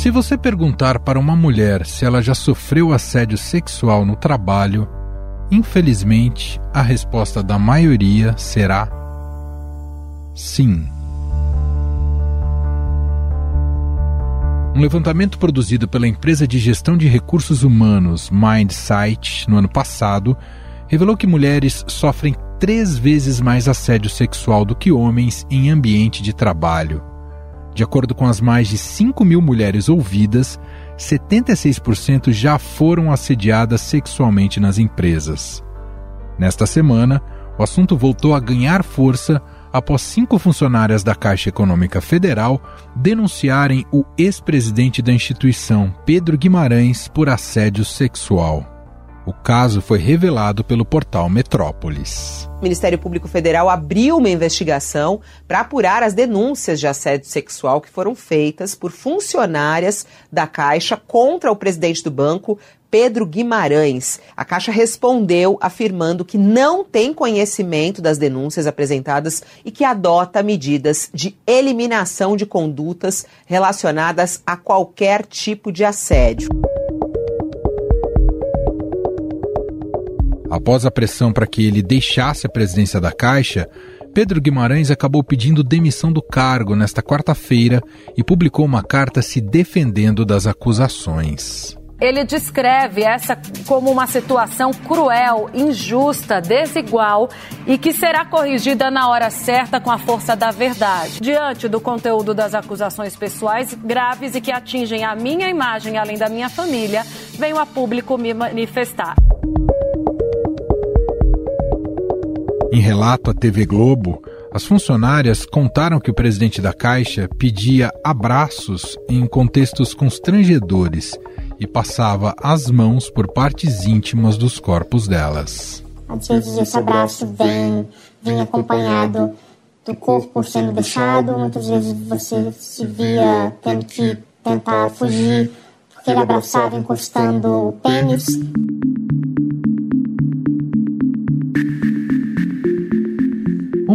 Se você perguntar para uma mulher se ela já sofreu assédio sexual no trabalho, infelizmente a resposta da maioria será sim. Um levantamento produzido pela empresa de gestão de recursos humanos Mindsight no ano passado revelou que mulheres sofrem três vezes mais assédio sexual do que homens em ambiente de trabalho. De acordo com as mais de 5 mil mulheres ouvidas, 76% já foram assediadas sexualmente nas empresas. Nesta semana, o assunto voltou a ganhar força após cinco funcionárias da Caixa Econômica Federal denunciarem o ex-presidente da instituição, Pedro Guimarães, por assédio sexual. O caso foi revelado pelo portal Metrópolis. O Ministério Público Federal abriu uma investigação para apurar as denúncias de assédio sexual que foram feitas por funcionárias da Caixa contra o presidente do banco, Pedro Guimarães. A Caixa respondeu afirmando que não tem conhecimento das denúncias apresentadas e que adota medidas de eliminação de condutas relacionadas a qualquer tipo de assédio. Após a pressão para que ele deixasse a presidência da Caixa, Pedro Guimarães acabou pedindo demissão do cargo nesta quarta-feira e publicou uma carta se defendendo das acusações. Ele descreve essa como uma situação cruel, injusta, desigual e que será corrigida na hora certa com a força da verdade. Diante do conteúdo das acusações pessoais graves e que atingem a minha imagem além da minha família, venho a público me manifestar. Em relato à TV Globo, as funcionárias contaram que o presidente da Caixa pedia abraços em contextos constrangedores e passava as mãos por partes íntimas dos corpos delas. Às vezes esse abraço vem, vem acompanhado do corpo sendo deixado, muitas vezes você se via tendo que tentar fugir porque ele abraçava encostando o pênis.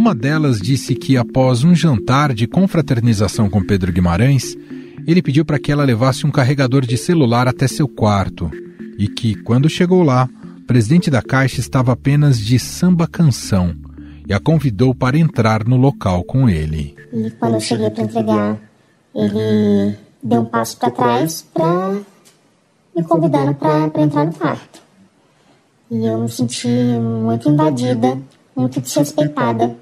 Uma delas disse que após um jantar de confraternização com Pedro Guimarães, ele pediu para que ela levasse um carregador de celular até seu quarto e que, quando chegou lá, o presidente da Caixa estava apenas de samba canção e a convidou para entrar no local com ele. E quando eu cheguei para entregar, ele deu um passo para trás para me convidando para entrar no quarto. E eu me senti muito invadida, muito desrespeitada,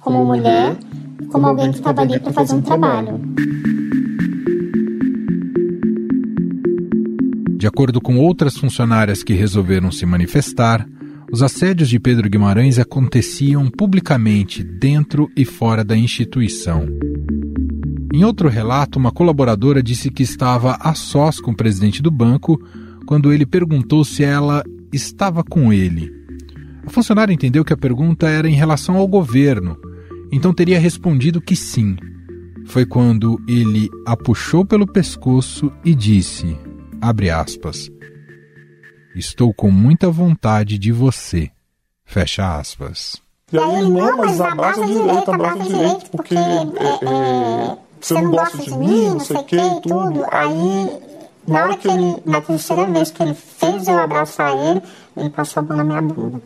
como mulher, como alguém que estava ali para fazer um trabalho. De acordo com outras funcionárias que resolveram se manifestar, os assédios de Pedro Guimarães aconteciam publicamente dentro e fora da instituição. Em outro relato, uma colaboradora disse que estava a sós com o presidente do banco quando ele perguntou se ela estava com ele. A funcionária entendeu que a pergunta era em relação ao governo, então teria respondido que sim. Foi quando ele a puxou pelo pescoço e disse: abre aspas. Estou com muita vontade de você. Fecha aspas. E aí, não, mas abraça direito, abraça direito, porque é, é, você não gosta de mim, não sei o que e tudo. Aí, na hora que ele, na terceira vez que ele fez eu abraçar ele, ele passou a mão na minha bunda.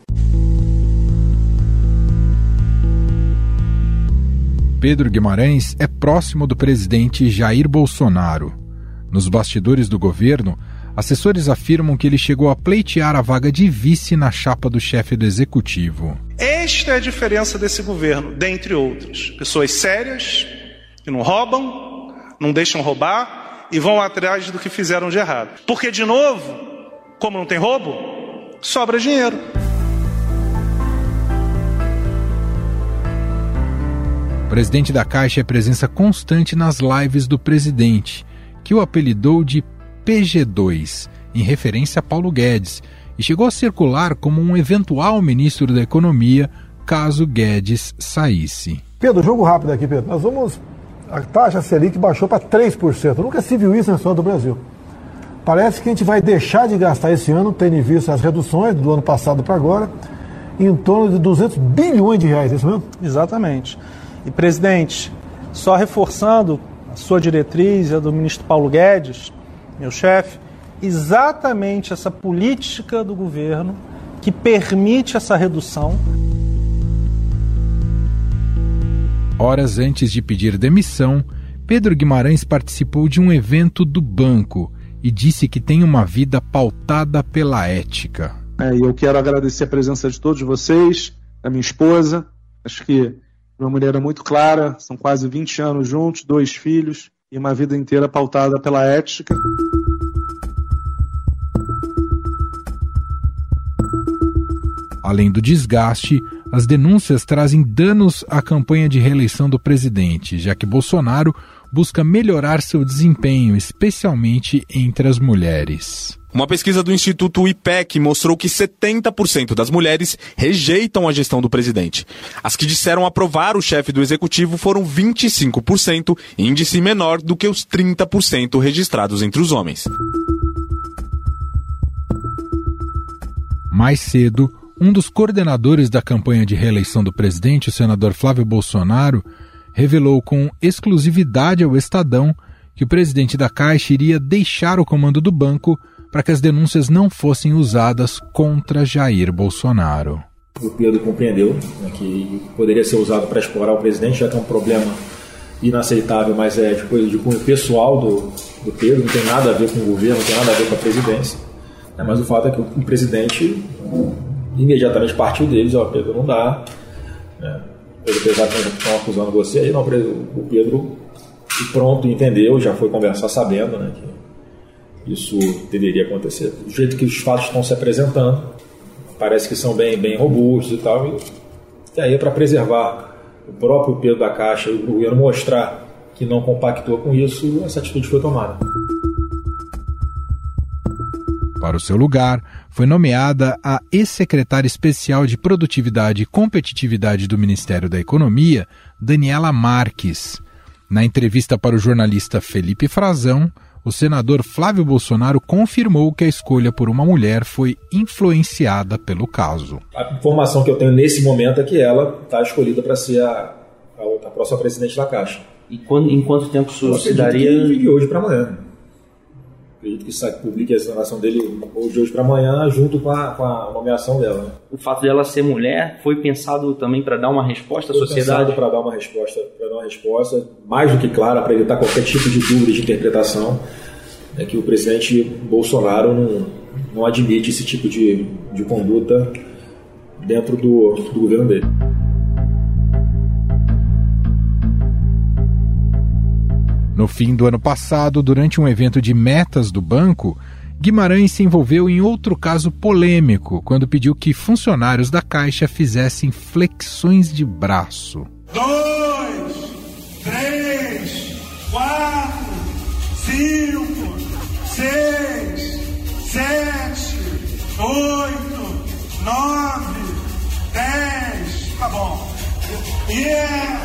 Pedro Guimarães é próximo do presidente Jair Bolsonaro nos bastidores do governo, assessores afirmam que ele chegou a pleitear a vaga de vice na chapa do chefe do executivo. Esta é a diferença desse governo, dentre outros. Pessoas sérias, que não roubam, não deixam roubar e vão atrás do que fizeram de errado. Porque, de novo, como não tem roubo, sobra dinheiro. O presidente da Caixa é presença constante nas lives do presidente que o apelidou de PG2, em referência a Paulo Guedes, e chegou a circular como um eventual ministro da Economia caso Guedes saísse. Pedro, jogo rápido aqui, Pedro. Nós vamos. A taxa Selic baixou para 3%. Nunca se viu isso na história do Brasil. Parece que a gente vai deixar de gastar esse ano, tendo em vista as reduções do ano passado para agora, em torno de 200 bilhões de reais, é isso mesmo? Exatamente. E, presidente, só reforçando a sua diretriz e a do ministro Paulo Guedes, meu chefe, exatamente essa política do governo que permite essa redução. Horas antes de pedir demissão, Pedro Guimarães participou de um evento do banco e disse que tem uma vida pautada pela ética. É, e eu quero agradecer a presença de todos vocês, da minha esposa. Acho que uma mulher muito clara, são quase 20 anos juntos, dois filhos e uma vida inteira pautada pela ética. Além do desgaste, as denúncias trazem danos à campanha de reeleição do presidente, já que Bolsonaro busca melhorar seu desempenho, especialmente entre as mulheres. Uma pesquisa do Instituto IPEC mostrou que 70% das mulheres rejeitam a gestão do presidente. As que disseram aprovar o chefe do executivo foram 25%, índice menor do que os 30% registrados entre os homens. Mais cedo, um dos coordenadores da campanha de reeleição do presidente, o senador Flávio Bolsonaro, revelou com exclusividade ao Estadão que o presidente da Caixa iria deixar o comando do banco para que as denúncias não fossem usadas contra Jair Bolsonaro. O Pedro compreendeu né, que poderia ser usado para explorar o presidente, já que é um problema inaceitável, mas é de coisa de cunho pessoal do, do Pedro, não tem nada a ver com o governo, não tem nada a ver com a presidência. É, mas o fato é que o presidente imediatamente partiu deles, ó, Pedro, não dá. É, Pedro, apesar que estão acusando você aí, não, o Pedro pronto entendeu, já foi conversar sabendo né, que isso deveria acontecer. Do jeito que os fatos estão se apresentando, parece que são bem, bem robustos e tal, e, e aí é para preservar o próprio Pedro da Caixa e o governo mostrar que não compactou com isso, essa atitude foi tomada. Para o seu lugar, foi nomeada a ex-secretária especial de Produtividade e Competitividade do Ministério da Economia, Daniela Marques. Na entrevista para o jornalista Felipe Frazão, o senador Flávio Bolsonaro confirmou que a escolha por uma mulher foi influenciada pelo caso. A informação que eu tenho nesse momento é que ela está escolhida para ser a, a, a, próxima presidente da Caixa. E quando, em quanto tempo isso se daria? De hoje para amanhã acredito que sai, publique a exoneração dele de hoje para amanhã, junto com a, com a nomeação dela. Né? O fato dela ser mulher foi pensado também para dar uma resposta à foi sociedade? para dar uma resposta, para dar uma resposta mais do que clara, para evitar qualquer tipo de dúvida de interpretação, é que o presidente Bolsonaro não, não admite esse tipo de, de conduta dentro do, do governo dele. No fim do ano passado, durante um evento de metas do banco, Guimarães se envolveu em outro caso polêmico quando pediu que funcionários da Caixa fizessem flexões de braço. Dois, três, quatro, cinco, seis, sete, oito, nove, dez. Tá bom. Yeah!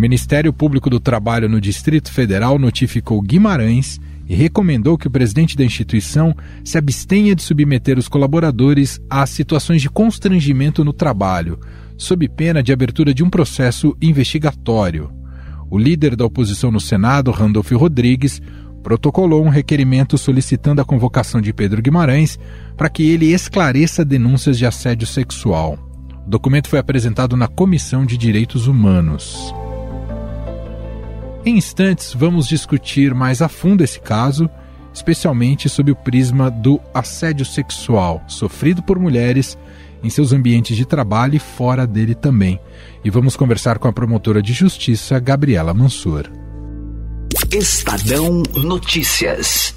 Ministério Público do Trabalho no Distrito Federal notificou Guimarães e recomendou que o presidente da instituição se abstenha de submeter os colaboradores a situações de constrangimento no trabalho, sob pena de abertura de um processo investigatório. O líder da oposição no Senado, Randolph Rodrigues, protocolou um requerimento solicitando a convocação de Pedro Guimarães para que ele esclareça denúncias de assédio sexual. O documento foi apresentado na Comissão de Direitos Humanos. Em instantes, vamos discutir mais a fundo esse caso, especialmente sob o prisma do assédio sexual sofrido por mulheres em seus ambientes de trabalho e fora dele também. E vamos conversar com a promotora de justiça, Gabriela Mansur. Estadão Notícias.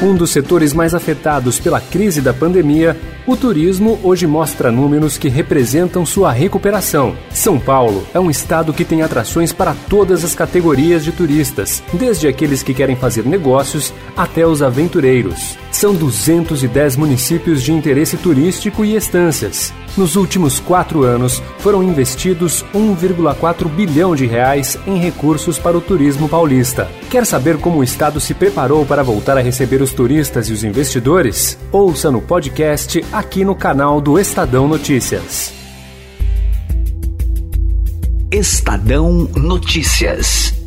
Um dos setores mais afetados pela crise da pandemia, o turismo hoje mostra números que representam sua recuperação. São Paulo é um estado que tem atrações para todas as categorias de turistas, desde aqueles que querem fazer negócios até os aventureiros. São 210 municípios de interesse turístico e estâncias. Nos últimos quatro anos, foram investidos 1,4 bilhão de reais em recursos para o turismo paulista. Quer saber como o Estado se preparou para voltar a receber os turistas e os investidores? Ouça no podcast aqui no canal do Estadão Notícias. Estadão Notícias.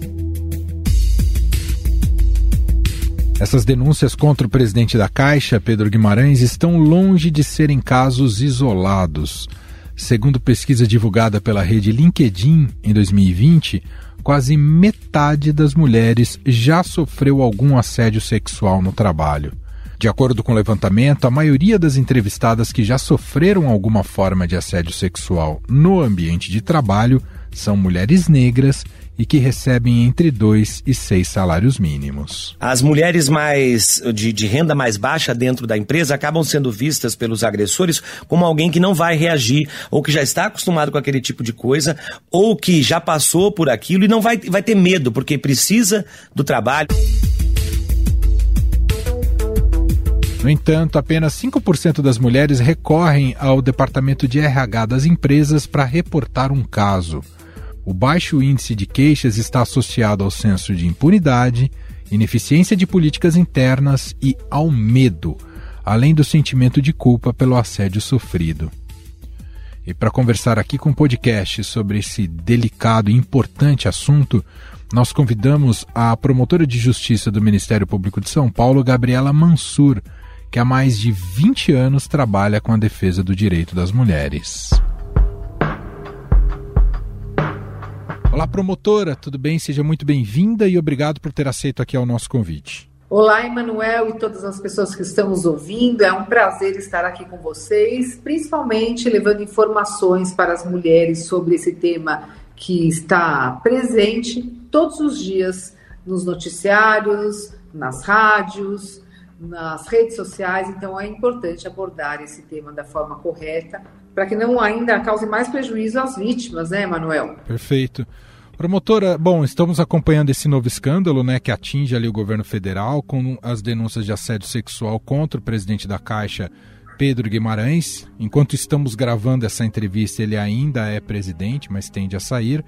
Essas denúncias contra o presidente da Caixa, Pedro Guimarães, estão longe de serem casos isolados. Segundo pesquisa divulgada pela rede LinkedIn em 2020, quase metade das mulheres já sofreu algum assédio sexual no trabalho. De acordo com o levantamento, a maioria das entrevistadas que já sofreram alguma forma de assédio sexual no ambiente de trabalho são mulheres negras e que recebem entre dois e seis salários mínimos. As mulheres mais de, de, renda mais baixa dentro da empresa acabam sendo vistas pelos agressores como alguém que não vai reagir, ou que já está acostumado com aquele tipo de coisa, ou que já passou por aquilo e não vai, vai ter medo, porque precisa do trabalho. No entanto, apenas 5% das mulheres recorrem ao departamento de RH das empresas para reportar um caso. O baixo índice de queixas está associado ao senso de impunidade, ineficiência de políticas internas e ao medo, além do sentimento de culpa pelo assédio sofrido. E para conversar aqui com o podcast sobre esse delicado e importante assunto, nós convidamos a promotora de justiça do Ministério Público de São Paulo, Gabriela Mansur, que há mais de 20 anos trabalha com a defesa do direito das mulheres. Olá, promotora, tudo bem? Seja muito bem-vinda e obrigado por ter aceito aqui ao nosso convite. Olá, Emanuel e todas as pessoas que estão nos ouvindo. É um prazer estar aqui com vocês, principalmente levando informações para as mulheres sobre esse tema que está presente todos os dias nos noticiários, nas rádios, nas redes sociais. Então, é importante abordar esse tema da forma correta para que não ainda cause mais prejuízo às vítimas, né, Manuel? Perfeito. Promotora, bom, estamos acompanhando esse novo escândalo, né, que atinge ali o governo federal com as denúncias de assédio sexual contra o presidente da Caixa, Pedro Guimarães. Enquanto estamos gravando essa entrevista, ele ainda é presidente, mas tende a sair.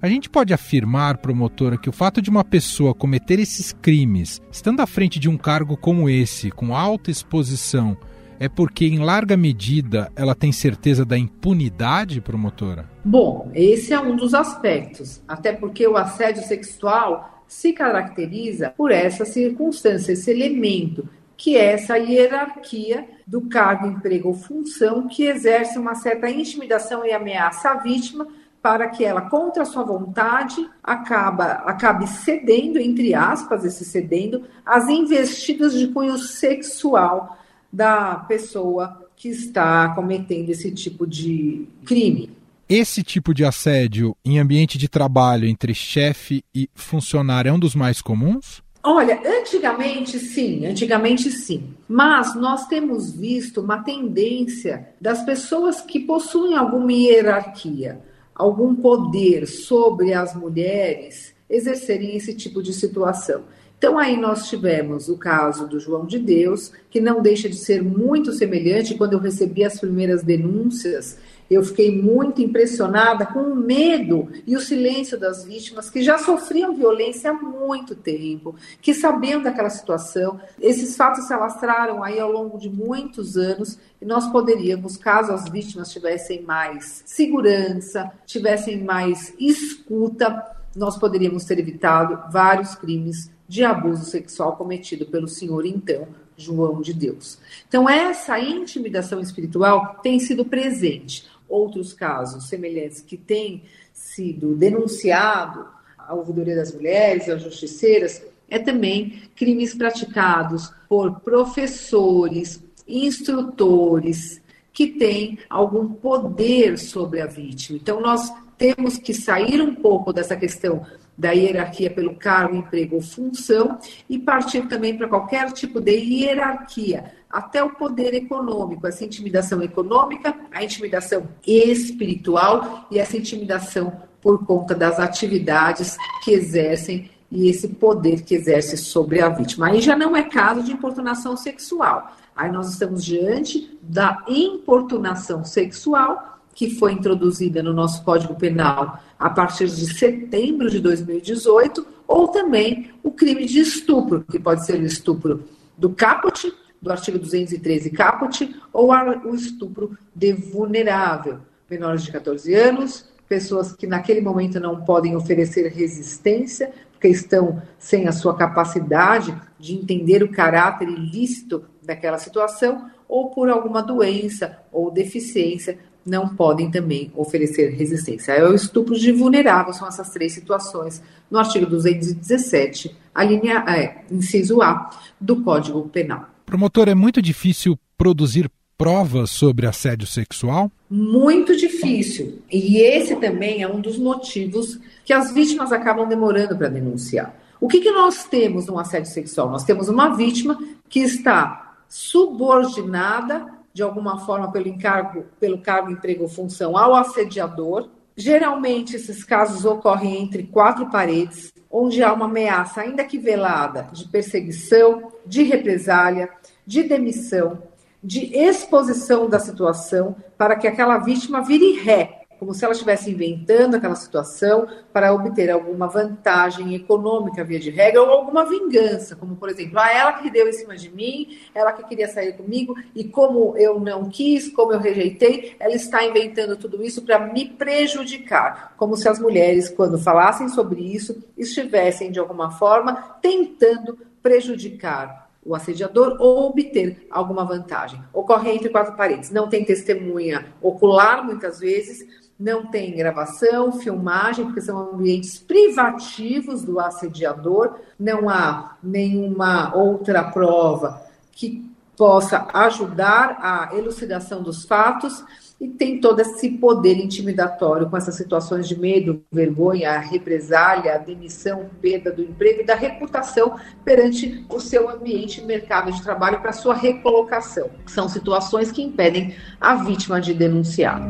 A gente pode afirmar, promotora, que o fato de uma pessoa cometer esses crimes, estando à frente de um cargo como esse, com alta exposição, é porque, em larga medida, ela tem certeza da impunidade, promotora? Bom, esse é um dos aspectos. Até porque o assédio sexual se caracteriza por essa circunstância, esse elemento, que é essa hierarquia do cargo, emprego ou função que exerce uma certa intimidação e ameaça à vítima para que ela, contra sua vontade, acaba, acabe cedendo, entre aspas, esse cedendo, às investidas de cunho sexual da pessoa que está cometendo esse tipo de crime. Esse tipo de assédio em ambiente de trabalho entre chefe e funcionário é um dos mais comuns? Olha, antigamente sim, antigamente sim. Mas nós temos visto uma tendência das pessoas que possuem alguma hierarquia, algum poder sobre as mulheres exercerem esse tipo de situação. Então, aí nós tivemos o caso do João de Deus, que não deixa de ser muito semelhante. Quando eu recebi as primeiras denúncias, eu fiquei muito impressionada com o medo e o silêncio das vítimas que já sofriam violência há muito tempo, que sabiam daquela situação. Esses fatos se alastraram aí ao longo de muitos anos e nós poderíamos, caso as vítimas tivessem mais segurança, tivessem mais escuta, nós poderíamos ter evitado vários crimes de abuso sexual cometido pelo senhor então João de Deus. Então essa intimidação espiritual tem sido presente. Outros casos semelhantes que têm sido denunciado à ouvidoria das mulheres, às justiceiras, é também crimes praticados por professores, instrutores que têm algum poder sobre a vítima. Então nós temos que sair um pouco dessa questão da hierarquia pelo cargo, emprego ou função e partir também para qualquer tipo de hierarquia, até o poder econômico, essa intimidação econômica, a intimidação espiritual e essa intimidação por conta das atividades que exercem e esse poder que exerce sobre a vítima. Aí já não é caso de importunação sexual. Aí nós estamos diante da importunação sexual que foi introduzida no nosso Código Penal a partir de setembro de 2018, ou também o crime de estupro, que pode ser o estupro do caput, do artigo 213 caput, ou o estupro de vulnerável, menores de 14 anos, pessoas que naquele momento não podem oferecer resistência, porque estão sem a sua capacidade de entender o caráter ilícito daquela situação, ou por alguma doença ou deficiência, não podem também oferecer resistência. É o estupro de vulnerável, são essas três situações no artigo 217, a linha é, inciso A do Código Penal. Promotor, é muito difícil produzir provas sobre assédio sexual? Muito difícil. E esse também é um dos motivos que as vítimas acabam demorando para denunciar. O que, que nós temos no assédio sexual? Nós temos uma vítima que está subordinada de alguma forma pelo encargo, pelo cargo, emprego ou função ao assediador. Geralmente esses casos ocorrem entre quatro paredes, onde há uma ameaça, ainda que velada, de perseguição, de represália, de demissão, de exposição da situação para que aquela vítima vire ré como se ela estivesse inventando aquela situação para obter alguma vantagem econômica via de regra ou alguma vingança, como por exemplo, ah, ela que deu em cima de mim, ela que queria sair comigo e como eu não quis, como eu rejeitei, ela está inventando tudo isso para me prejudicar, como se as mulheres quando falassem sobre isso estivessem de alguma forma tentando prejudicar o assediador ou obter alguma vantagem. Ocorre entre quatro paredes. Não tem testemunha ocular, muitas vezes, não tem gravação, filmagem, porque são ambientes privativos do assediador, não há nenhuma outra prova que possa ajudar a elucidação dos fatos e tem todo esse poder intimidatório com essas situações de medo, vergonha, represália, demissão, perda do emprego e da reputação perante o seu ambiente e mercado de trabalho para sua recolocação. São situações que impedem a vítima de denunciar.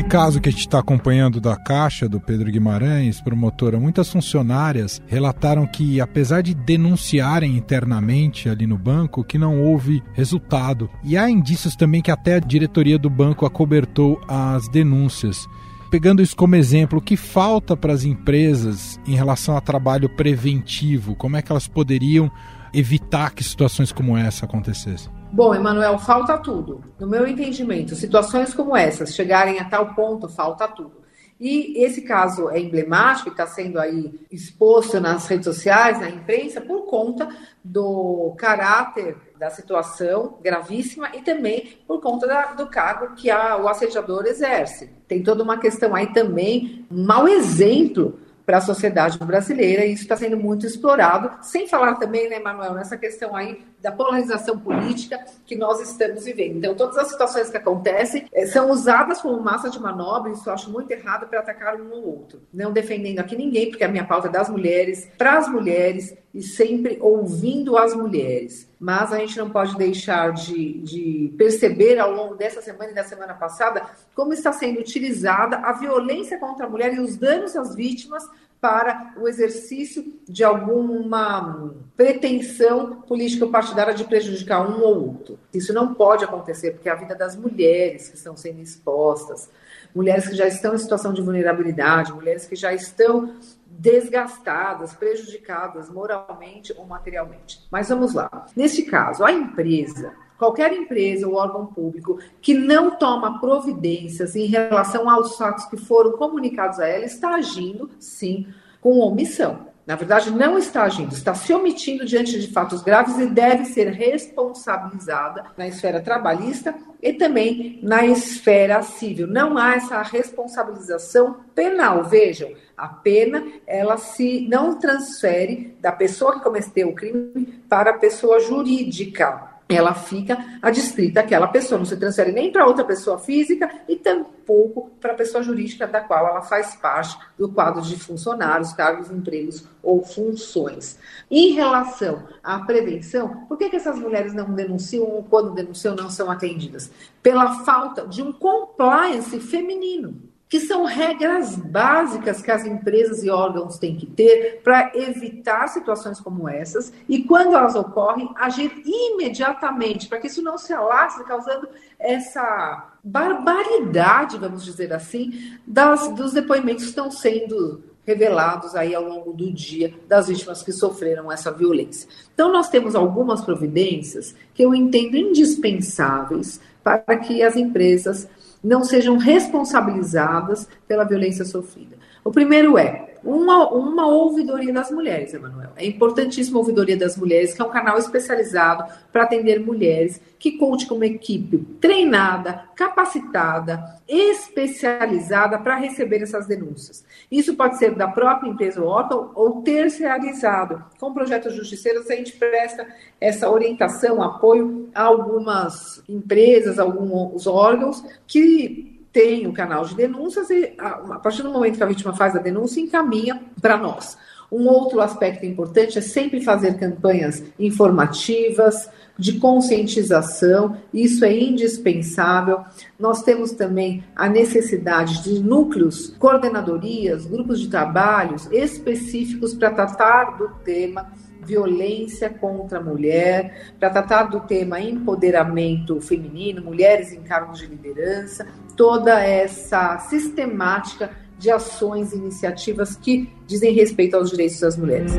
Nesse caso que a gente está acompanhando da Caixa, do Pedro Guimarães, promotora, muitas funcionárias relataram que, apesar de denunciarem internamente ali no banco, que não houve resultado. E há indícios também que até a diretoria do banco acobertou as denúncias. Pegando isso como exemplo, o que falta para as empresas em relação a trabalho preventivo? Como é que elas poderiam evitar que situações como essa acontecessem? Bom, Emanuel, falta tudo. No meu entendimento, situações como essas chegarem a tal ponto, falta tudo. E esse caso é emblemático está sendo aí exposto nas redes sociais, na imprensa, por conta do caráter da situação gravíssima e também por conta da, do cargo que a, o assediador exerce. Tem toda uma questão aí também, um mau exemplo para a sociedade brasileira, e isso está sendo muito explorado, sem falar também, né, Manuel, nessa questão aí da polarização política que nós estamos vivendo. Então, todas as situações que acontecem é, são usadas como massa de manobra, isso eu acho muito errado para atacar um ou outro. Não defendendo aqui ninguém, porque a minha pauta é das mulheres, para as mulheres e sempre ouvindo as mulheres. Mas a gente não pode deixar de, de perceber ao longo dessa semana e da semana passada como está sendo utilizada a violência contra a mulher e os danos às vítimas para o exercício de alguma pretensão político-partidária de prejudicar um ou outro. Isso não pode acontecer, porque é a vida das mulheres que estão sendo expostas, mulheres que já estão em situação de vulnerabilidade, mulheres que já estão desgastadas, prejudicadas moralmente ou materialmente. Mas vamos lá. Neste caso, a empresa qualquer empresa ou órgão público que não toma providências em relação aos fatos que foram comunicados a ela está agindo, sim, com omissão. Na verdade, não está agindo, está se omitindo diante de fatos graves e deve ser responsabilizada na esfera trabalhista e também na esfera civil. Não há essa responsabilização penal. Vejam, a pena ela se não transfere da pessoa que cometeu o crime para a pessoa jurídica ela fica adstrita àquela pessoa, não se transfere nem para outra pessoa física e tampouco para a pessoa jurídica da qual ela faz parte do quadro de funcionários, cargos, empregos ou funções. Em relação à prevenção, por que, que essas mulheres não denunciam ou quando denunciam não são atendidas? Pela falta de um compliance feminino que são regras básicas que as empresas e órgãos têm que ter para evitar situações como essas e, quando elas ocorrem, agir imediatamente, para que isso não se alastre, causando essa barbaridade, vamos dizer assim, das, dos depoimentos que estão sendo revelados aí ao longo do dia das vítimas que sofreram essa violência. Então, nós temos algumas providências que eu entendo indispensáveis para que as empresas não sejam responsabilizadas pela violência sofrida. O primeiro é uma, uma ouvidoria das mulheres, Emanuel. É importantíssima a ouvidoria das mulheres, que é um canal especializado para atender mulheres, que conte com uma equipe treinada, capacitada, especializada para receber essas denúncias. Isso pode ser da própria empresa ou órgão ou terceirizado. Com o projeto Justiceiros, a gente presta essa orientação, apoio a algumas empresas, alguns órgãos que tem o canal de denúncias e, a partir do momento que a vítima faz a denúncia, encaminha para nós. Um outro aspecto importante é sempre fazer campanhas informativas, de conscientização, isso é indispensável. Nós temos também a necessidade de núcleos, coordenadorias, grupos de trabalhos específicos para tratar do tema violência contra a mulher, para tratar do tema empoderamento feminino, mulheres em cargos de liderança, toda essa sistemática de ações e iniciativas que dizem respeito aos direitos das mulheres.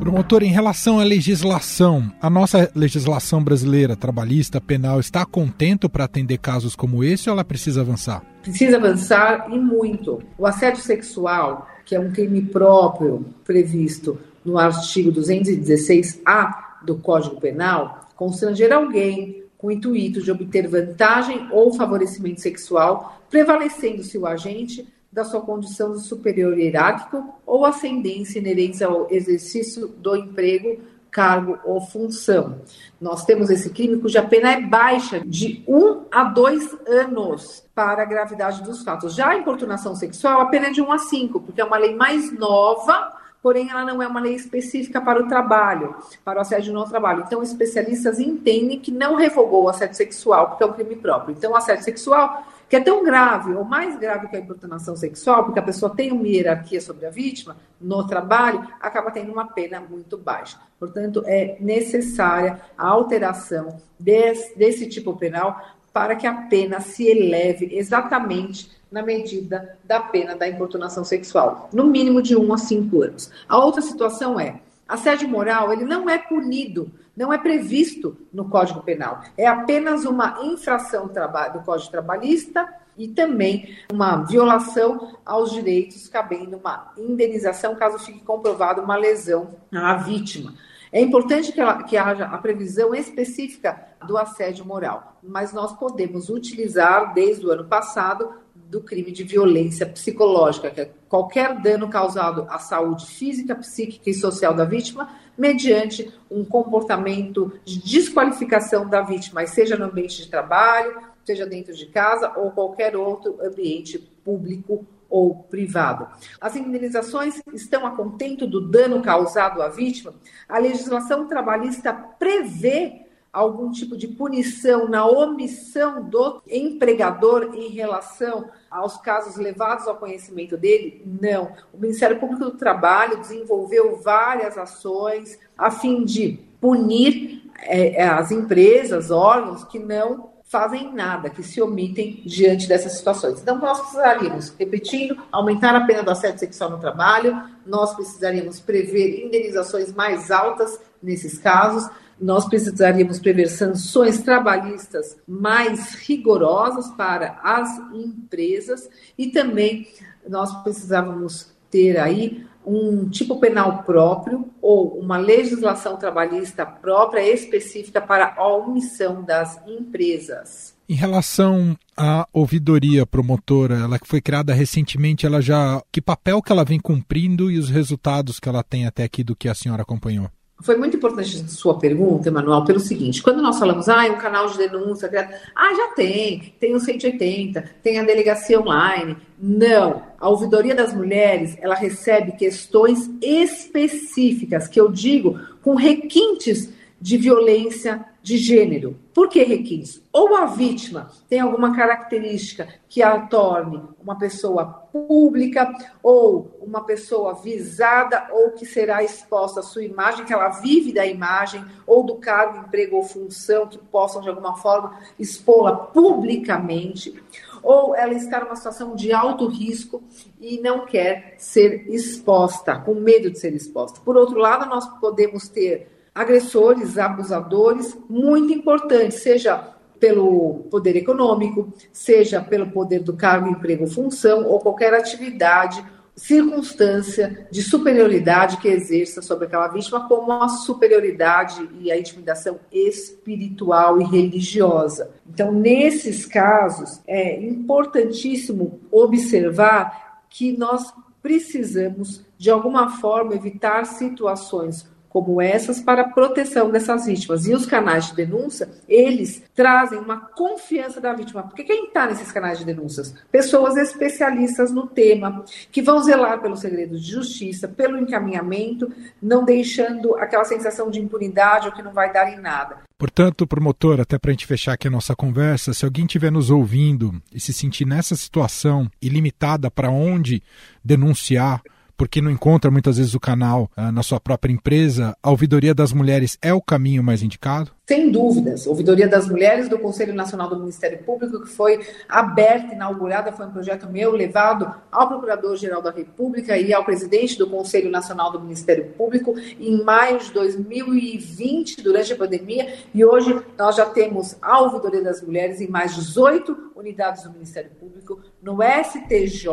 Promotor, em relação à legislação, a nossa legislação brasileira, trabalhista, penal, está contento para atender casos como esse ou ela precisa avançar? Precisa avançar e muito. O assédio sexual que é um crime próprio previsto no artigo 216-A do Código Penal, constranger alguém com o intuito de obter vantagem ou favorecimento sexual, prevalecendo-se o agente da sua condição de superior hierárquico ou ascendência inerente ao exercício do emprego cargo ou função. Nós temos esse crime cuja pena é baixa, de um a dois anos para a gravidade dos fatos. Já a importunação sexual, a pena é de um a cinco, porque é uma lei mais nova, porém ela não é uma lei específica para o trabalho, para o assédio no trabalho. Então, especialistas entendem que não revogou o assédio sexual, porque é um crime próprio. Então, o assédio sexual que é tão grave, ou mais grave que a importunação sexual, porque a pessoa tem uma hierarquia sobre a vítima no trabalho, acaba tendo uma pena muito baixa. Portanto, é necessária a alteração desse, desse tipo penal para que a pena se eleve exatamente na medida da pena da importunação sexual, no mínimo de 1 a 5 anos. A outra situação é, assédio moral, ele não é punido não é previsto no Código Penal. É apenas uma infração do Código Trabalhista e também uma violação aos direitos, cabendo uma indenização caso fique comprovada uma lesão à vítima. É importante que, ela, que haja a previsão específica do assédio moral, mas nós podemos utilizar, desde o ano passado, do crime de violência psicológica, que é qualquer dano causado à saúde física, psíquica e social da vítima, mediante um comportamento de desqualificação da vítima, seja no ambiente de trabalho, seja dentro de casa ou qualquer outro ambiente público ou privado. As indenizações estão a contento do dano causado à vítima. A legislação trabalhista prevê algum tipo de punição na omissão do empregador em relação aos casos levados ao conhecimento dele? Não. O Ministério Público do Trabalho desenvolveu várias ações a fim de punir é, as empresas, órgãos que não fazem nada, que se omitem diante dessas situações. Então, nós precisaríamos, repetindo, aumentar a pena do assédio sexual no trabalho, nós precisaríamos prever indenizações mais altas nesses casos, nós precisaríamos prever sanções trabalhistas mais rigorosas para as empresas e também nós precisávamos ter aí um tipo penal próprio ou uma legislação trabalhista própria específica para a omissão das empresas. Em relação à ouvidoria promotora, ela que foi criada recentemente, ela já que papel que ela vem cumprindo e os resultados que ela tem até aqui do que a senhora acompanhou? Foi muito importante a sua pergunta, Emanuel, pelo seguinte: quando nós falamos, ah, é um canal de denúncia, ah, já tem, tem o 180, tem a delegacia online. Não. A ouvidoria das mulheres, ela recebe questões específicas, que eu digo com requintes de violência de gênero. Por que requintes? Ou a vítima tem alguma característica que a torne uma pessoa pública ou uma pessoa visada ou que será exposta à sua imagem, que ela vive da imagem ou do cargo, emprego ou função que possam de alguma forma expô-la publicamente ou ela está numa situação de alto risco e não quer ser exposta, com medo de ser exposta. Por outro lado, nós podemos ter agressores, abusadores muito importantes, seja pelo poder econômico, seja pelo poder do cargo, emprego, função ou qualquer atividade circunstância de superioridade que exerça sobre aquela vítima, como a superioridade e a intimidação espiritual e religiosa. Então, nesses casos, é importantíssimo observar que nós precisamos, de alguma forma, evitar situações como essas para a proteção dessas vítimas. E os canais de denúncia, eles trazem uma confiança da vítima. Porque quem está nesses canais de denúncias? Pessoas especialistas no tema, que vão zelar pelo segredo de justiça, pelo encaminhamento, não deixando aquela sensação de impunidade ou que não vai dar em nada. Portanto, promotor, até para a gente fechar aqui a nossa conversa, se alguém estiver nos ouvindo e se sentir nessa situação ilimitada para onde denunciar, porque não encontra muitas vezes o canal ah, na sua própria empresa, a ouvidoria das mulheres é o caminho mais indicado? Sem dúvidas. Ouvidoria das Mulheres do Conselho Nacional do Ministério Público, que foi aberta, inaugurada, foi um projeto meu, levado ao Procurador-Geral da República e ao presidente do Conselho Nacional do Ministério Público em maio de 2020, durante a pandemia, e hoje nós já temos a Ouvidoria das Mulheres em mais 18 unidades do Ministério Público, no STJ,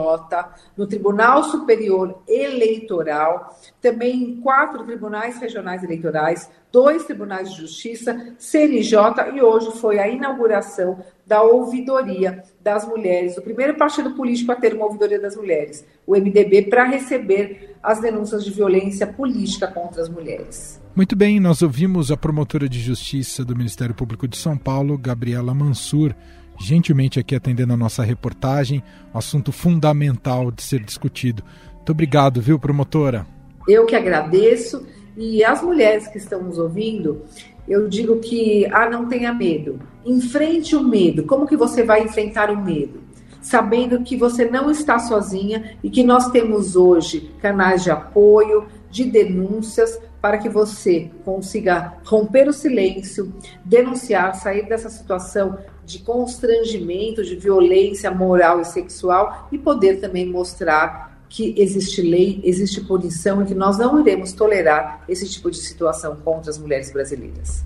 no Tribunal Superior Eleitoral, também em quatro tribunais regionais eleitorais, dois tribunais de justiça, CNJ, e hoje foi a inauguração da ouvidoria das mulheres, o primeiro partido político a ter uma ouvidoria das mulheres, o MDB, para receber as denúncias de violência política contra as mulheres. Muito bem, nós ouvimos a promotora de justiça do Ministério Público de São Paulo, Gabriela Mansur, gentilmente aqui atendendo a nossa reportagem, um assunto fundamental de ser discutido. Muito obrigado, viu, promotora? Eu que agradeço e as mulheres que estão nos ouvindo, eu digo que, ah, não tenha medo. Enfrente o medo. Como que você vai enfrentar o medo? Sabendo que você não está sozinha e que nós temos hoje canais de apoio, de denúncias, para que você consiga romper o silêncio, denunciar, sair dessa situação de constrangimento, de violência moral e sexual e poder também mostrar que existe lei, existe punição e que nós não iremos tolerar esse tipo de situação contra as mulheres brasileiras.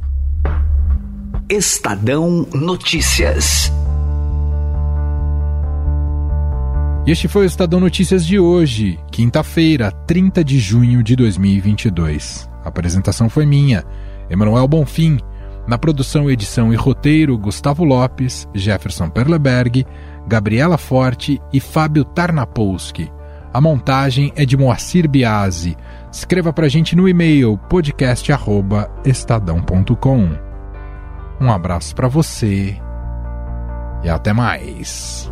Estadão Notícias. Este foi o Estadão Notícias de hoje, quinta-feira, 30 de junho de 2022. A apresentação foi minha, Emanuel Bonfim. Na produção, edição e roteiro, Gustavo Lopes, Jefferson Perleberg, Gabriela Forte e Fábio Tarnapolski. A montagem é de Moacir Biasi. Escreva para a gente no e-mail podcast@estadão.com. Um abraço para você e até mais.